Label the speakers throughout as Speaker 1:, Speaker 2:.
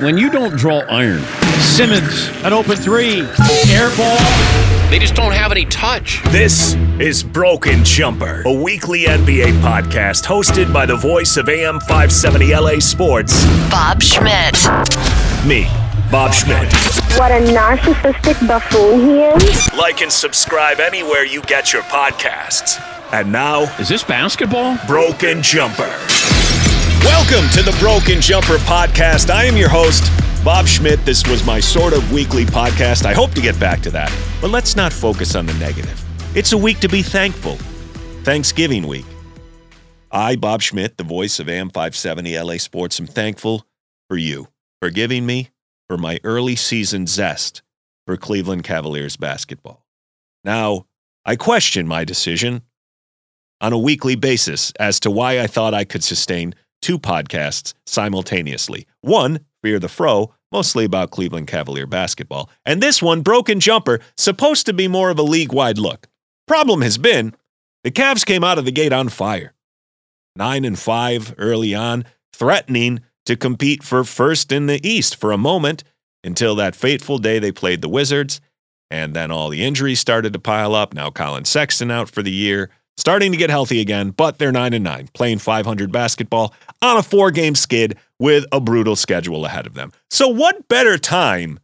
Speaker 1: when you don't draw iron.
Speaker 2: Simmons, an open three. Air ball.
Speaker 3: They just don't have any touch.
Speaker 4: This is Broken Jumper, a weekly NBA podcast hosted by the voice of AM 570 LA Sports,
Speaker 5: Bob Schmidt.
Speaker 4: me, Bob Schmidt.
Speaker 6: What a narcissistic buffoon he is.
Speaker 4: Like and subscribe anywhere you get your podcasts. And now,
Speaker 1: Is this basketball?
Speaker 4: Broken Jumper. Welcome to the Broken Jumper podcast. I am your host, Bob Schmidt. This was my sort of weekly podcast. I hope to get back to that. But let's not focus on the negative. It's a week to be thankful. Thanksgiving week. I, Bob Schmidt, the voice of AM 570 LA Sports, am thankful for you, for giving me, for my early season zest for Cleveland Cavaliers basketball. Now, I question my decision on a weekly basis as to why I thought I could sustain two podcasts simultaneously. One, Fear the Fro, mostly about Cleveland Cavalier basketball, and this one, Broken Jumper, supposed to be more of a league wide look. Problem has been, the Cavs came out of the gate on fire. Nine and five early on, threatening to compete for first in the East for a moment until that fateful day they played the Wizards. And then all the injuries started to pile up. Now Collin Sexton out for the year, starting to get healthy again, but they're 9 and 9, playing 500 basketball on a four game skid with a brutal schedule ahead of them. So, what better time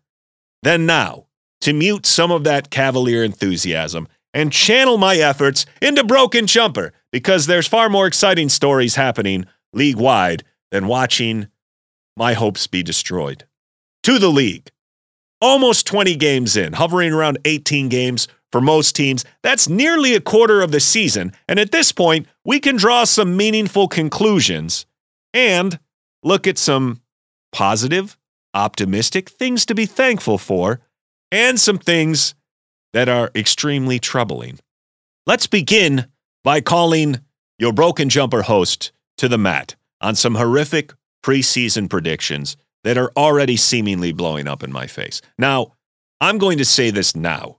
Speaker 4: than now to mute some of that Cavalier enthusiasm and channel my efforts into Broken Jumper because there's far more exciting stories happening league wide than watching my hopes be destroyed. To the league. Almost 20 games in, hovering around 18 games for most teams. That's nearly a quarter of the season. And at this point, we can draw some meaningful conclusions and look at some positive, optimistic things to be thankful for and some things that are extremely troubling. Let's begin by calling your broken jumper host to the mat on some horrific preseason predictions that are already seemingly blowing up in my face. Now, I'm going to say this now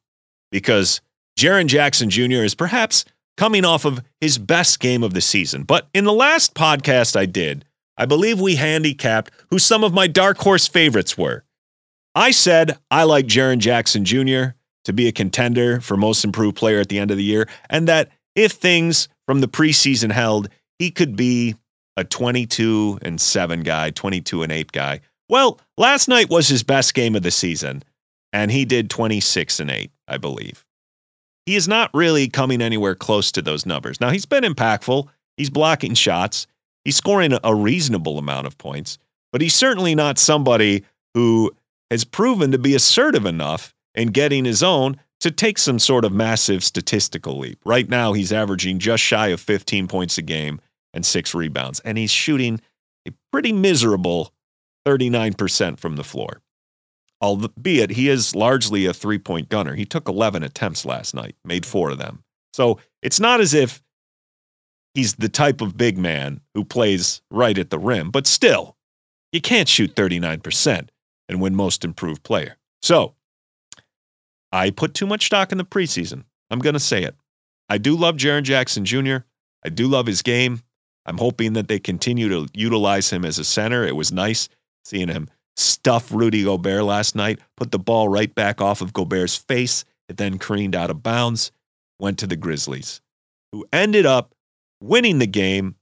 Speaker 4: because Jaren Jackson Jr. is perhaps coming off of his best game of the season. But in the last podcast I did, I believe we handicapped who some of my dark horse favorites were. I said I like Jaren Jackson Jr. to be a contender for most improved player at the end of the year, and that if things from the preseason held, he could be a 22 and 7 guy, 22 and 8 guy. Well, last night was his best game of the season, and he did 26 and 8, I believe. He is not really coming anywhere close to those numbers. Now, he's been impactful. He's blocking shots. He's scoring a reasonable amount of points, but he's certainly not somebody who has proven to be assertive enough in getting his own to take some sort of massive statistical leap. Right now, he's averaging just shy of 15 points a game and six rebounds, and he's shooting a pretty miserable 39% from the floor. Albeit he is largely a three point gunner. He took 11 attempts last night, made four of them. So it's not as if he's the type of big man who plays right at the rim, but still, you can't shoot 39% and win most improved player. So I put too much stock in the preseason. I'm going to say it. I do love Jaren Jackson Jr., I do love his game. I'm hoping that they continue to utilize him as a center. It was nice seeing him stuff Rudy Gobert last night, put the ball right back off of Gobert's face. It then careened out of bounds, went to the Grizzlies, who ended up winning the game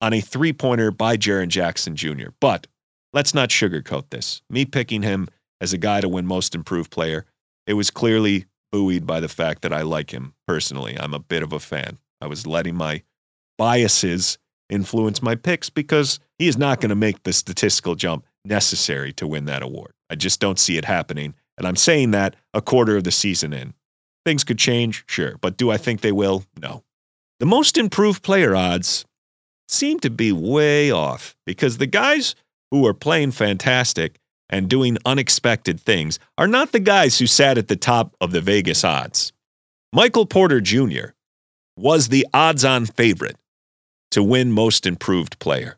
Speaker 4: on a three pointer by Jaren Jackson Jr. But let's not sugarcoat this. Me picking him as a guy to win most improved player, it was clearly buoyed by the fact that I like him personally. I'm a bit of a fan. I was letting my biases influence my picks because he is not going to make the statistical jump necessary to win that award. I just don't see it happening. And I'm saying that a quarter of the season in. Things could change, sure, but do I think they will? No. The most improved player odds seem to be way off because the guys who are playing fantastic and doing unexpected things are not the guys who sat at the top of the Vegas odds. Michael Porter Jr. was the odds on favorite to win most improved player.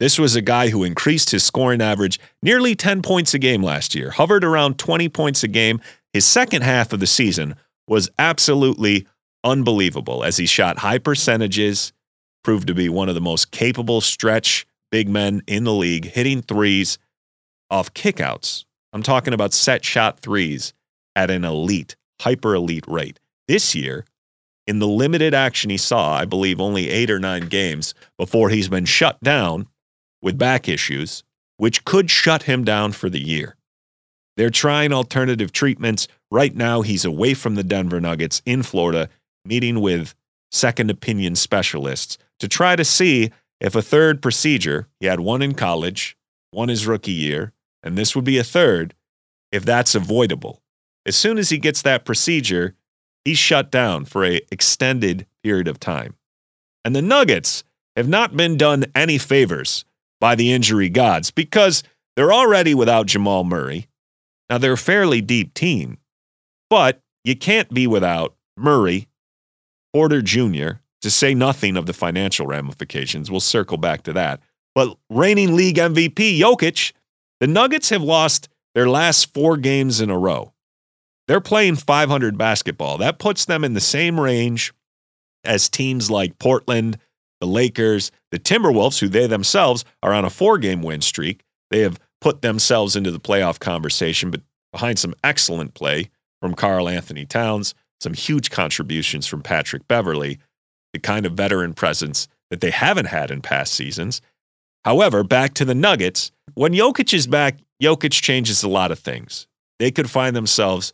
Speaker 4: This was a guy who increased his scoring average nearly 10 points a game last year, hovered around 20 points a game. His second half of the season was absolutely unbelievable as he shot high percentages, proved to be one of the most capable stretch big men in the league, hitting threes, off kickouts. I'm talking about set shot threes at an elite, hyper elite rate. This year, in the limited action he saw, I believe only eight or nine games before he's been shut down with back issues, which could shut him down for the year. They're trying alternative treatments. Right now, he's away from the Denver Nuggets in Florida, meeting with second opinion specialists to try to see if a third procedure, he had one in college, one his rookie year, and this would be a third, if that's avoidable. As soon as he gets that procedure, he's shut down for a extended period of time. And the Nuggets have not been done any favors by the injury gods because they're already without Jamal Murray. Now they're a fairly deep team, but you can't be without Murray, Porter Jr., to say nothing of the financial ramifications. We'll circle back to that. But reigning league MVP Jokic, the Nuggets have lost their last four games in a row. They're playing 500 basketball. That puts them in the same range as teams like Portland, the Lakers, the Timberwolves, who they themselves are on a four game win streak. They have put themselves into the playoff conversation, but behind some excellent play from Karl Anthony Towns, some huge contributions from Patrick Beverley, the kind of veteran presence that they haven't had in past seasons. However, back to the Nuggets, when Jokic is back, Jokic changes a lot of things. They could find themselves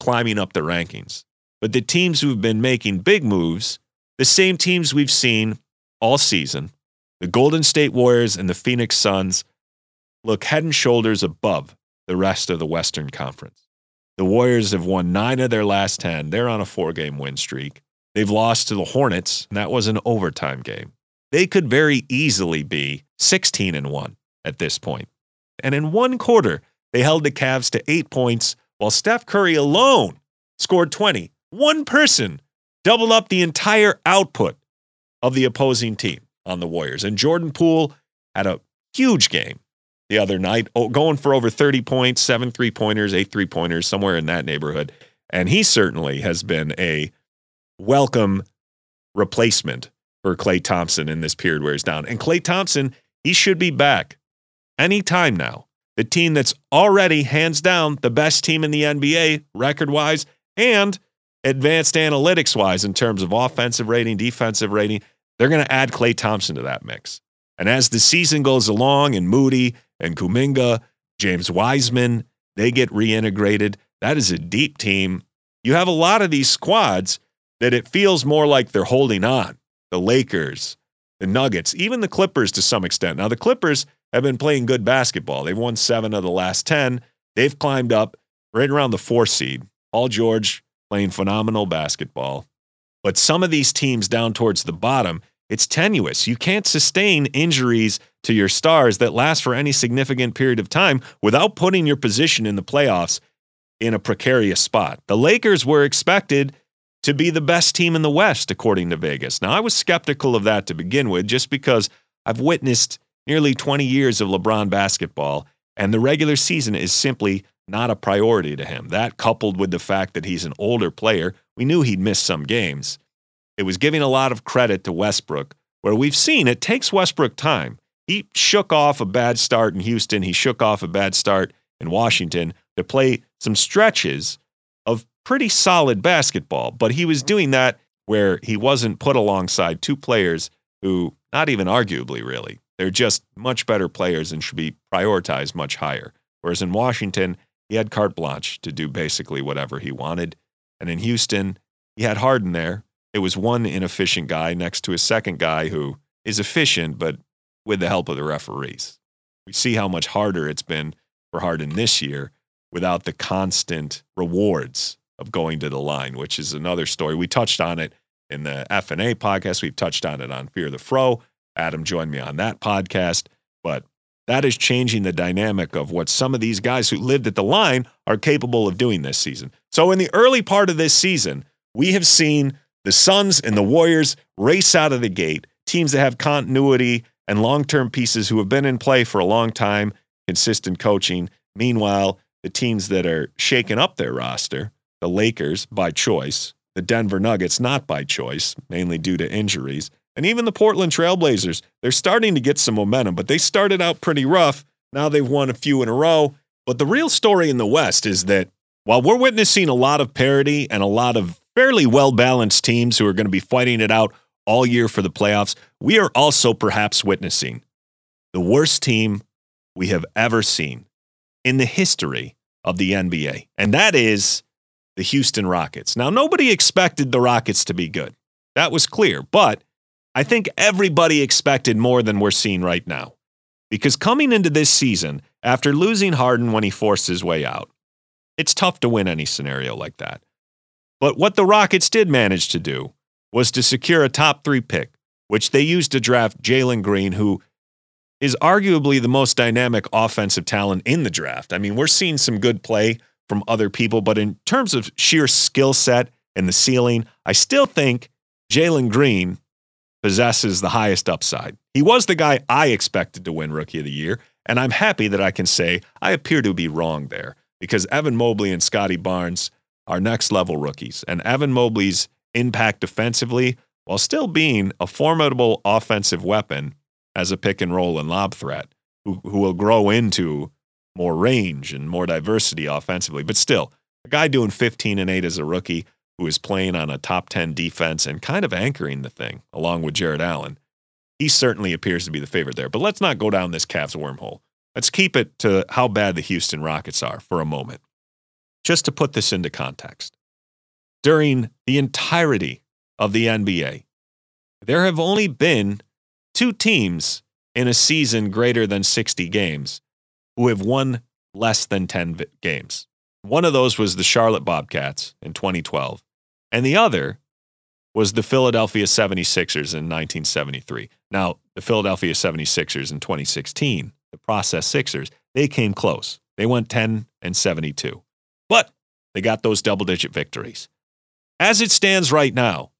Speaker 4: climbing up the rankings. But the teams who've been making big moves, the same teams we've seen all season, the Golden State Warriors and the Phoenix Suns, look head and shoulders above the rest of the Western Conference. The Warriors have won nine of their last 10. They're on a four game win streak. They've lost to the Hornets, and that was an overtime game. They could very easily be 16 and 1 at this point. And in one quarter, they held the Cavs to eight points, while Steph Curry alone scored 20. One person doubled up the entire output of the opposing team on the Warriors. And Jordan Poole had a huge game the other night, oh, going for over 30 points, seven three pointers, eight three pointers, somewhere in that neighborhood. And he certainly has been a welcome replacement for Klay Thompson in this period where he's down. And Klay Thompson, he should be back anytime now. The team that's already hands down the best team in the NBA record wise and advanced analytics wise in terms of offensive rating, defensive rating, they're going to add Klay Thompson to that mix. And as the season goes along and Moody and Kuminga, James Wiseman, they get reintegrated, that is a deep team. You have a lot of these squads that it feels more like they're holding on. The Lakers, the Nuggets, even the Clippers to some extent. Now, the Clippers have been playing good basketball. They've won seven of the last 10. They've climbed up right around the four seed. Paul George playing phenomenal basketball. But some of these teams down towards the bottom, it's tenuous. You can't sustain injuries to your stars that last for any significant period of time without putting your position in the playoffs in a precarious spot. The Lakers were expected to be the best team in the West, according to Vegas. Now, I was skeptical of that to begin with, just because I've witnessed nearly 20 years of LeBron basketball, and the regular season is simply not a priority to him. That, coupled with the fact that he's an older player, we knew he'd miss some games. It was giving a lot of credit to Westbrook, where we've seen it takes Westbrook time. He shook off a bad start in Houston, he shook off a bad start in Washington to play some stretches of pretty solid basketball, but he was doing that where he wasn't put alongside two players who, not even arguably really, they're just much better players and should be prioritized much higher. Whereas in Washington, he had carte blanche to do basically whatever he wanted. And in Houston, he had Harden there. It was one inefficient guy next to a second guy who is efficient, but with the help of the referees. We see how much harder it's been for Harden this year without the constant rewards of going to the line, which is another story. We touched on it in the FNA podcast. We've touched on it on Fear the Fro. Adam joined me on that podcast, but that is changing the dynamic of what some of these guys who lived at the line are capable of doing this season. So in the early part of this season, we have seen the Suns and the Warriors race out of the gate, teams that have continuity and long-term pieces who have been in play for a long time, consistent coaching. Meanwhile, the teams that are shaking up their roster the Lakers by choice, the Denver Nuggets not by choice, mainly due to injuries, and even the Portland Trailblazers. They're starting to get some momentum, but they started out pretty rough Now they've won a few in a row. But the real story in the West is that while we're witnessing a lot of parity and a lot of fairly well balanced teams who are going to be fighting it out all year for the playoffs, we are also perhaps witnessing the worst team we have ever seen in the history of the NBA. And that is the Houston Rockets. Now, nobody expected the Rockets to be good. That was clear. But I think everybody expected more than we're seeing right now. Because coming into this season, after losing Harden when he forced his way out, it's tough to win any scenario like that. But what the Rockets did manage to do was to secure a top three pick, which they used to draft Jalen Green, who is arguably the most dynamic offensive talent in the draft. I mean, we're seeing some good play from other people, but in terms of sheer skill set and the ceiling, I still think Jalen Green possesses the highest upside. He was the guy I expected to win Rookie of the Year, and I'm happy that I can say I appear to be wrong there because Evan Mobley and Scottie Barnes are next level rookies, and Evan Mobley's impact defensively, while still being a formidable offensive weapon as a pick and roll and lob threat, who, who will grow into more range and more diversity offensively. But still, a guy doing 15 and 8 as a rookie who is playing on a top 10 defense and kind of anchoring the thing along with Jarrett Allen, he certainly appears to be the favorite there. But let's not go down this Cavs wormhole. Let's keep it to how bad the Houston Rockets are for a moment. Just to put this into context, during the entirety of the NBA, there have only been two teams in a season greater than 60 games who have won less than 10 games. One of those was the Charlotte Bobcats in 2012, and the other was the Philadelphia 76ers in 1973. Now, the Philadelphia 76ers in 2016, the process Sixers, they came close. They went 10 and 72. But they got those double digit victories. As it stands right now,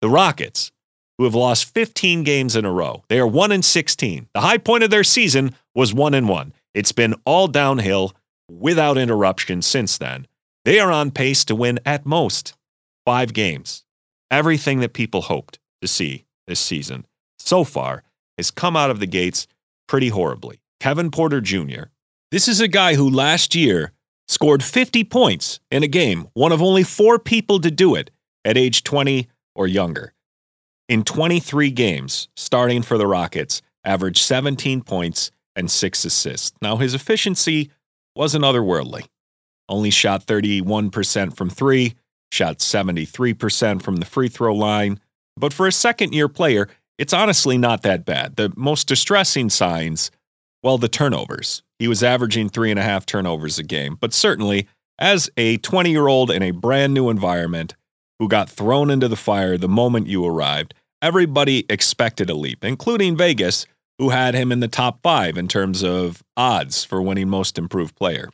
Speaker 4: the Rockets, who have lost 15 games in a row, they are 1 and 16. The high point of their season was 1 and 1. It's been all downhill without interruption since then. They are on pace to win at most five games. Everything that people hoped to see this season so far has come out of the gates pretty horribly. Kevin Porter Jr., this is a guy who last year scored 50 points in a game, one of only four people to do it at age 20 or younger. In 23 games, starting for the Rockets, averaged 17 points and six assists. Now, his efficiency wasn't otherworldly. Only shot 31% from three, shot 73% from the free throw line. But for a second year player, it's honestly not that bad. The most distressing signs, well, the turnovers. He was averaging three and a half turnovers a game. But certainly, as a 20 year old in a brand new environment who got thrown into the fire the moment you arrived, everybody expected a leap, including Vegas, who had him in the top five in terms of odds for winning most improved player.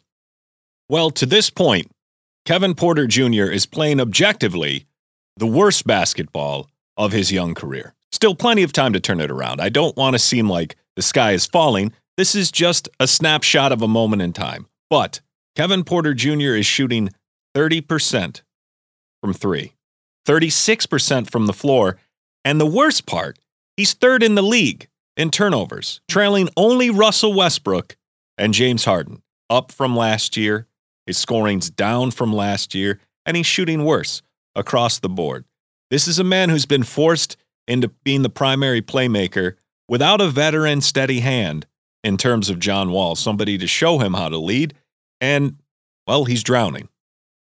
Speaker 4: Well, to this point, Kevin Porter Jr. is playing objectively the worst basketball of his young career. Still plenty of time to turn it around. I don't want to seem like the sky is falling. This is just a snapshot of a moment in time. But Kevin Porter Jr. is shooting 30% from three, 36% from the floor. And the worst part, he's third in the league in turnovers, trailing only Russell Westbrook and James Harden. Up from last year, his scoring's down from last year, and he's shooting worse across the board. This is a man who's been forced into being the primary playmaker without a veteran steady hand in terms of John Wall, somebody to show him how to lead. And, well, he's drowning.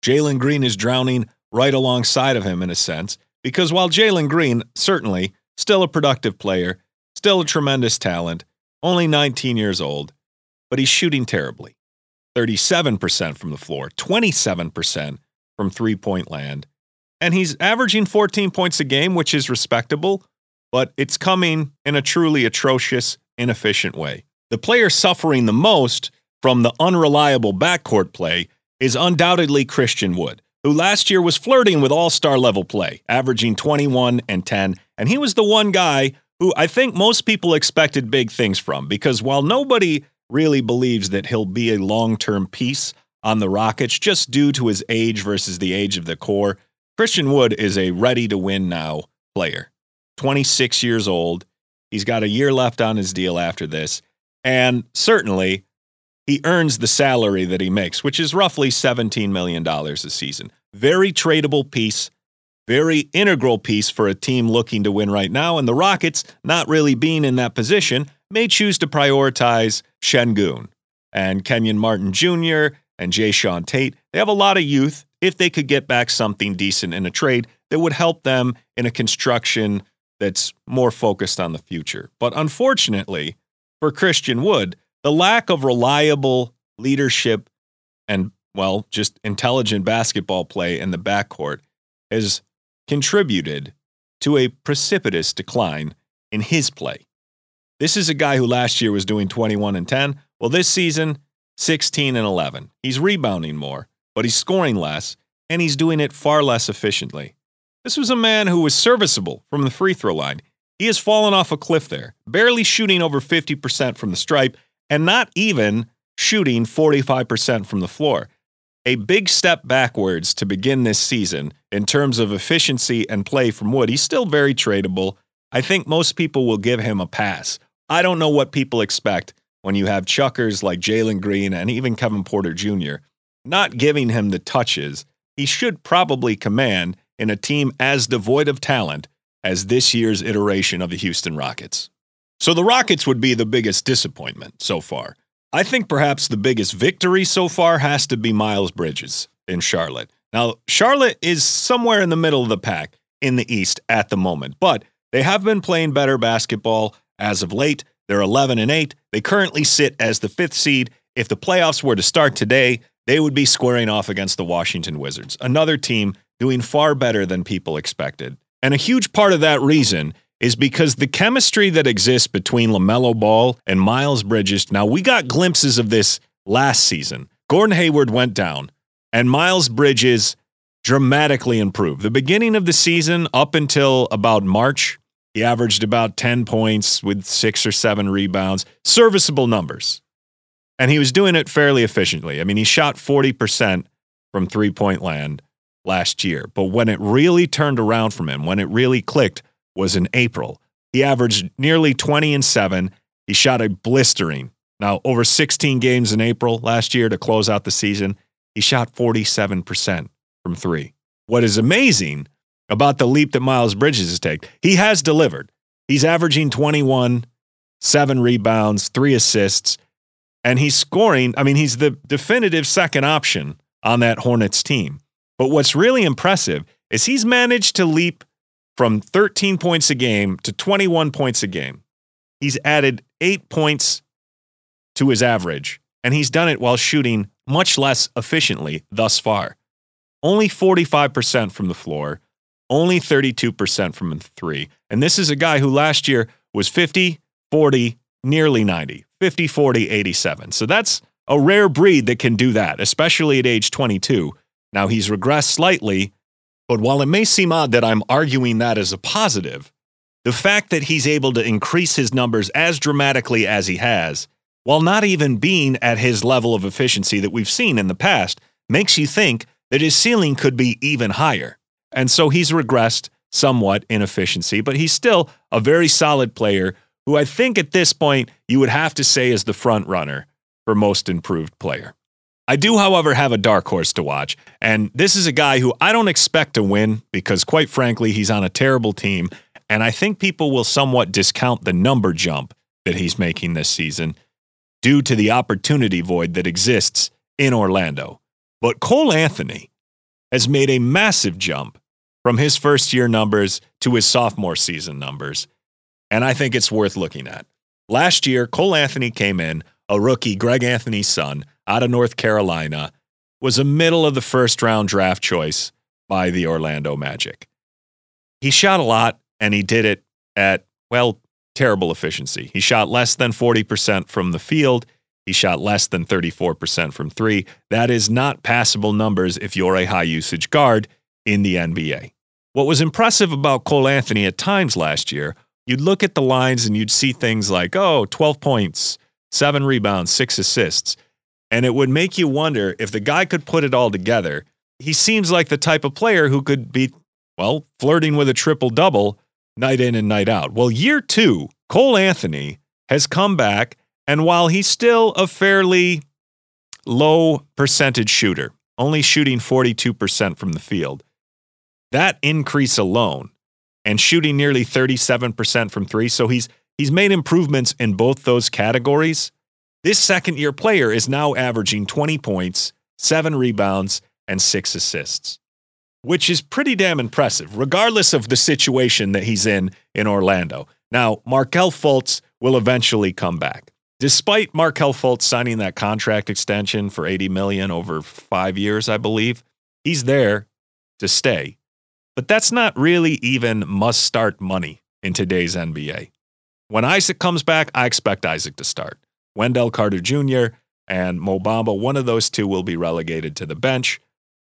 Speaker 4: Jalen Green is drowning right alongside of him in a sense, because while Jalen Green, certainly still a productive player, Still a tremendous talent, only 19 years old, but he's shooting terribly. 37% from the floor, 27% from three point land. And he's averaging 14 points a game, which is respectable, but it's coming in a truly atrocious, inefficient way. The player suffering the most from the unreliable backcourt play is undoubtedly Christian Wood, who last year was flirting with all star level play, averaging 21 and 10. And he was the one guy who I think most people expected big things from because while nobody really believes that he'll be a long term piece on the Rockets just due to his age versus the age of the core, Christian Wood is a ready to win now player. 26 years old. He's got a year left on his deal after this. And certainly, he earns the salary that he makes, which is roughly $17 million a season. Very tradable piece, very integral piece for a team looking to win right now. And the Rockets, not really being in that position, may choose to prioritize Sengun and Kenyon Martin Jr. and Jae'Sean Tate. They have a lot of youth. If they could get back something decent in a trade that would help them in a construction that's more focused on the future. But unfortunately, for Christian Wood, the lack of reliable leadership and, well, just intelligent basketball play in the backcourt has contributed to a precipitous decline in his play. This is a guy who last year was doing 21 and 10. Well, this season, 16 and 11. He's rebounding more, but he's scoring less, and he's doing it far less efficiently. This was a man who was serviceable from the free throw line. He has fallen off a cliff there, barely shooting over 50% from the stripe and not even shooting 45% from the floor. A big step backwards to begin this season in terms of efficiency and play from Wood. He's still very tradable. I think most people will give him a pass. I don't know what people expect when you have chuckers like Jalen Green and even Kevin Porter Jr. not giving him the touches he should probably command in a team as devoid of talent as this year's iteration of the Houston Rockets. So the Rockets would be the biggest disappointment so far. I think perhaps the biggest victory so far has to be Miles Bridges in Charlotte. Now, Charlotte is somewhere in the middle of the pack in the East at the moment, but they have been playing better basketball as of late. They're 11 and 8. They currently sit as the 5th seed. If the playoffs were to start today, they would be squaring off against the Washington Wizards, another team doing far better than people expected. And a huge part of that reason is because the chemistry that exists between LaMelo Ball and Miles Bridges. Now, we got glimpses of this last season. Gordon Hayward went down, and Miles Bridges dramatically improved. The beginning of the season, up until about March, he averaged about 10 points with six or seven rebounds, serviceable numbers. And he was doing it fairly efficiently. I mean, he shot 40% from three point land last year. But when it really turned around from him, when it really clicked, was in April. He averaged nearly 20 and 7. He shot a blistering. Now, over 16 games in April last year to close out the season, he shot 47% from three. What is amazing about the leap that Miles Bridges has taken, he has delivered. He's averaging 21, seven rebounds, three assists, and he's scoring. I mean, he's the definitive second option on that Hornets team. But what's really impressive is he's managed to leap from 13 points a game to 21 points a game. He's added eight points to his average, and he's done it while shooting much less efficiently thus far. Only 45% from the floor, only 32% from three. And this is a guy who last year was 50, 40, nearly 90, 50, 40, 87. So that's a rare breed that can do that, especially at age 22. Now, he's regressed slightly, but while it may seem odd that I'm arguing that as a positive, the fact that he's able to increase his numbers as dramatically as he has, while not even being at his level of efficiency that we've seen in the past, makes you think that his ceiling could be even higher. And so he's regressed somewhat in efficiency, but he's still a very solid player who I think at this point you would have to say is the front runner for most improved player. I do, however, have a dark horse to watch. And this is a guy who I don't expect to win because, quite frankly, he's on a terrible team. And I think people will somewhat discount the number jump that he's making this season due to the opportunity void that exists in Orlando. But Cole Anthony has made a massive jump from his first year numbers to his sophomore season numbers. And I think it's worth looking at. Last year, Cole Anthony came in, a rookie, Greg Anthony's son, out of North Carolina, was a middle of the first round draft choice by the Orlando Magic. He shot a lot and he did it at, well, terrible efficiency. He shot less than 40% from the field. He shot less than 34% from three. That is not passable numbers if you're a high usage guard in the NBA. What was impressive about Cole Anthony at times last year, you'd look at the lines and you'd see things like, oh, 12 points, seven rebounds, six assists. And it would make you wonder if the guy could put it all together. He seems like the type of player who could be, well, flirting with a triple double night in and night out. Well, year two, Cole Anthony has come back. And while he's still a fairly low percentage shooter, only shooting 42% from the field. That increase alone and shooting nearly 37% from 3, so he's he's made improvements in both those categories. This second year player is now averaging 20 points, 7 rebounds and 6 assists, which is pretty damn impressive regardless of the situation that he's in in Orlando. Now, Markelle Fultz will eventually come back. Despite Markelle Fultz signing that contract extension for 80 million over 5 years, I believe, he's there to stay. But that's not really even must start money in today's NBA. When Isaac comes back, I expect Isaac to start. Wendell Carter Jr. and Mo Bamba, one of those two will be relegated to the bench.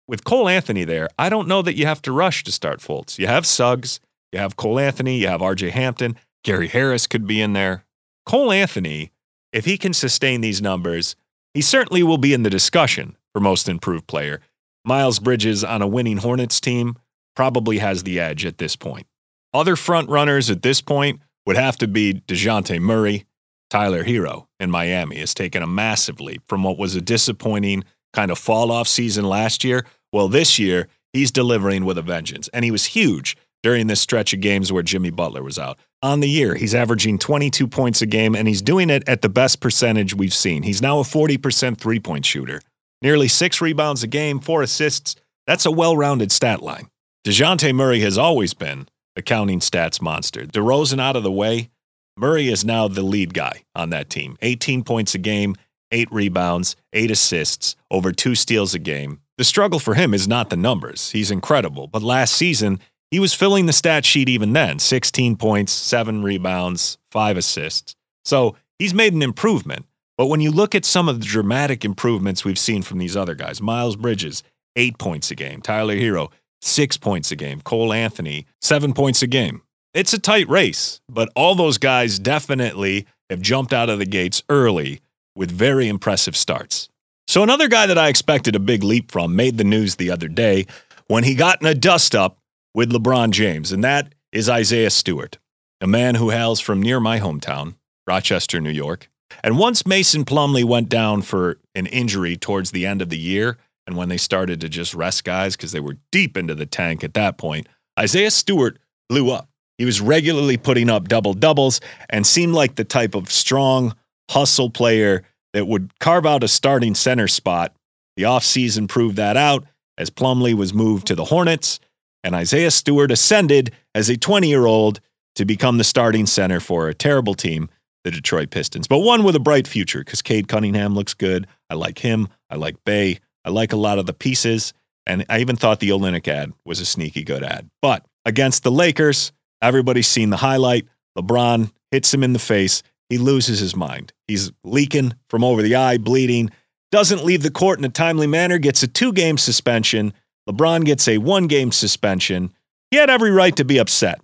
Speaker 4: With Cole Anthony there, I don't know that you have to rush to start Fultz. You have Suggs, you have Cole Anthony, you have RJ Hampton, Gary Harris could be in there. Cole Anthony, if he can sustain these numbers, he certainly will be in the discussion for most improved player. Miles Bridges on a winning Hornets team probably has the edge at this point. Other front runners at this point would have to be DeJounte Murray. Tyler Herro in Miami has taken a massive leap from what was a disappointing kind of fall off season last year. Well, this year, he's delivering with a vengeance, and he was huge during this stretch of games where Jimmy Butler was out. On the year, he's averaging 22 points a game, and he's doing it at the best percentage we've seen. He's now a 40% three point shooter, nearly six rebounds a game, four assists. That's a well rounded stat line. DeJounte Murray has always been a counting stats monster. DeRozan out of the way, Murray is now the lead guy on that team. 18 points a game, eight rebounds, eight assists, over two steals a game. The struggle for him is not the numbers. He's incredible. But last season, he was filling the stat sheet even then 16 points, seven rebounds, five assists. So he's made an improvement. But when you look at some of the dramatic improvements we've seen from these other guys, Miles Bridges, eight points a game, Tyler Herro, six points a game, Cole Anthony, seven points a game. It's a tight race, but all those guys definitely have jumped out of the gates early with very impressive starts. So, another guy that I expected a big leap from made the news the other day when he got in a dust up with LeBron James, and that is Isaiah Stewart, a man who hails from near my hometown, Rochester, New York. And once Mason Plumlee went down for an injury towards the end of the year, and when they started to just rest guys because they were deep into the tank at that point, Isaiah Stewart blew up. He was regularly putting up double doubles and seemed like the type of strong hustle player that would carve out a starting center spot. The offseason proved that out as Plumlee was moved to the Hornets and Isaiah Stewart ascended as a 20 year old to become the starting center for a terrible team, the Detroit Pistons, but one with a bright future because Cade Cunningham looks good. I like him. I like Bey. I like a lot of the pieces. And I even thought the Olynyk ad was a sneaky good ad. But against the Lakers, everybody's seen the highlight. LeBron hits him in the face. He loses his mind. He's leaking from over the eye, bleeding, doesn't leave the court in a timely manner, gets a two game suspension, LeBron gets a one game suspension. He had every right to be upset.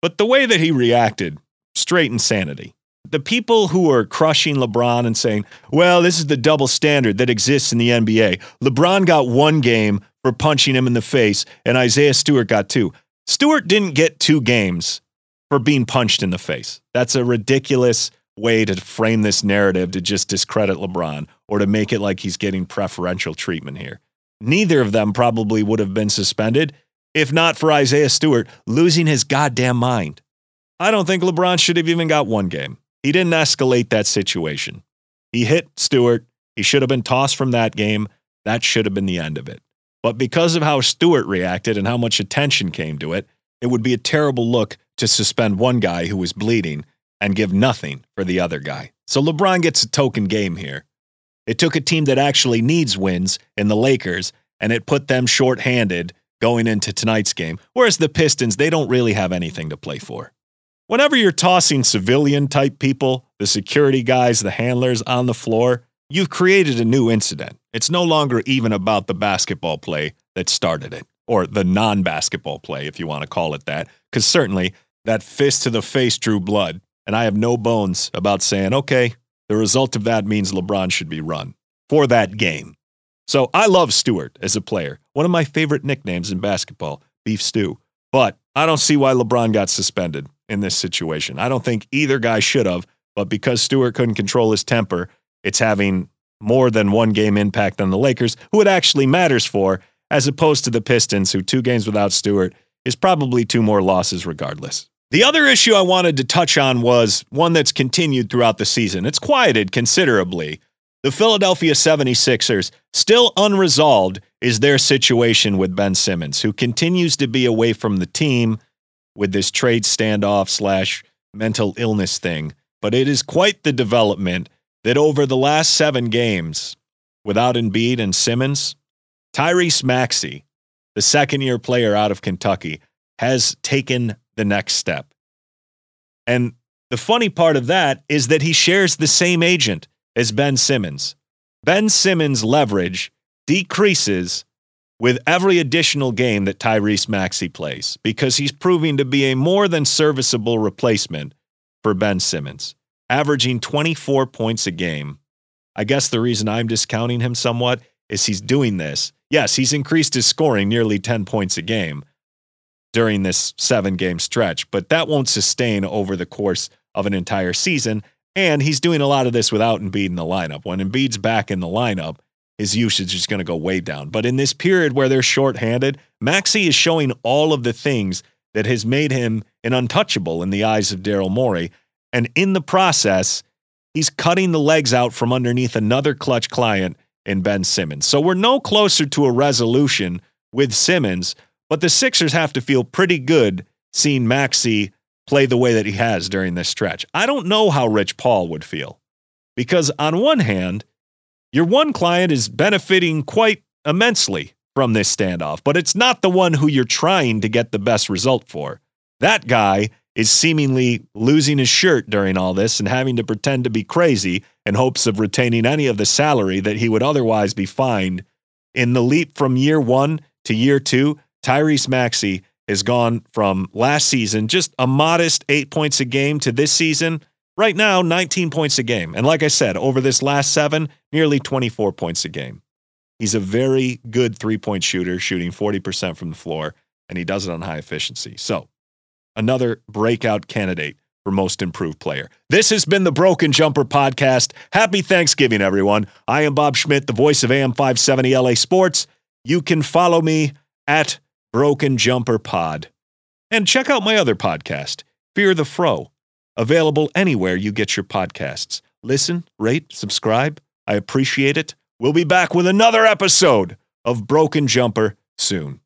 Speaker 4: But the way that he reacted, straight insanity. The people who are crushing LeBron and saying, well, this is the double standard that exists in the NBA. LeBron got one game for punching him in the face, and Isaiah Stewart got two. Stewart didn't get two games for being punched in the face. That's a ridiculous way to frame this narrative to just discredit LeBron or to make it like he's getting preferential treatment here. Neither of them probably would have been suspended if not for Isaiah Stewart losing his goddamn mind. I don't think LeBron should have even got one game. He didn't escalate that situation. He hit Stewart. He should have been tossed from that game. That should have been the end of it. But because of how Stewart reacted and how much attention came to it, it would be a terrible look to suspend one guy who was bleeding and give nothing for the other guy. So LeBron gets a token game here. It took a team that actually needs wins in the Lakers, and it put them shorthanded going into tonight's game. Whereas the Pistons, they don't really have anything to play for. Whenever you're tossing civilian type people, the security guys, the handlers on the floor, you've created a new incident. It's no longer even about the basketball play that started it, or the non basketball play, if you want to call it that, because certainly that fist to the face drew blood. And I have no bones about saying, okay, the result of that means LeBron should be run for that game. So I love Stewart as a player. One of my favorite nicknames in basketball, Beef Stew. But I don't see why LeBron got suspended in this situation. I don't think either guy should have, but because Stewart couldn't control his temper, it's having more than one game impact on the Lakers, who it actually matters for, as opposed to the Pistons, who two games without Stewart is probably two more losses regardless. The other issue I wanted to touch on was one that's continued throughout the season. It's quieted considerably. The Philadelphia 76ers, still unresolved, is their situation with Ben Simmons, who continues to be away from the team with this trade standoff slash mental illness thing. But it is quite the development that over the last seven games, without Embiid and Simmons, Tyrese Maxey, the second year player out of Kentucky, has taken the next step. And the funny part of that is that he shares the same agent as Ben Simmons. Ben Simmons' leverage decreases with every additional game that Tyrese Maxey plays because he's proving to be a more than serviceable replacement for Ben Simmons, averaging 24 points a game. I guess the reason I'm discounting him somewhat is he's doing this. Yes, he's increased his scoring nearly 10 points a game during this seven game stretch, but that won't sustain over the course of an entire season. And he's doing a lot of this without Embiid in the lineup. When Embiid's back in the lineup, his usage is going to go way down. But in this period where they're shorthanded, Maxey is showing all of the things that has made him an untouchable in the eyes of Daryl Morey. And in the process, he's cutting the legs out from underneath another Klutch client in Ben Simmons. So we're no closer to a resolution with Simmons, but the Sixers have to feel pretty good seeing Maxey play the way that he has during this stretch. I don't know how Rich Paul would feel because, on one hand, your one client is benefiting quite immensely from this standoff, but it's not the one who you're trying to get the best result for. That guy is seemingly losing his shirt during all this and having to pretend to be crazy in hopes of retaining any of the salary that he would otherwise be fined. In the leap from year one to year two, Tyrese Maxey has gone from last season, just a modest eight points a game, to this season, right now, 19 points a game. And like I said, over this last seven, nearly 24 points a game. He's a very good three point shooter, shooting 40% from the floor, and he does it on high efficiency. So, another breakout candidate for most improved player. This has been the Broken Jumper Podcast. Happy Thanksgiving, everyone. I am Bob Schmidt, the voice of AM 570 LA Sports. You can follow me at Broken Jumper Pod. And check out my other podcast, Fear the Fro, available anywhere you get your podcasts. Listen, rate, subscribe. I appreciate it. We'll be back with another episode of Broken Jumper soon.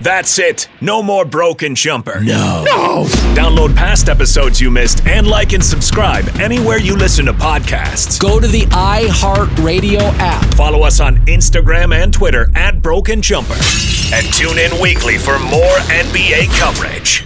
Speaker 4: That's it. No more Broken Jumper.
Speaker 1: No.
Speaker 4: No. Download past episodes you missed and like and subscribe anywhere you listen to podcasts.
Speaker 5: Go to the iHeartRadio app.
Speaker 4: Follow us on Instagram and Twitter at Broken Jumper. And tune in weekly for more NBA coverage.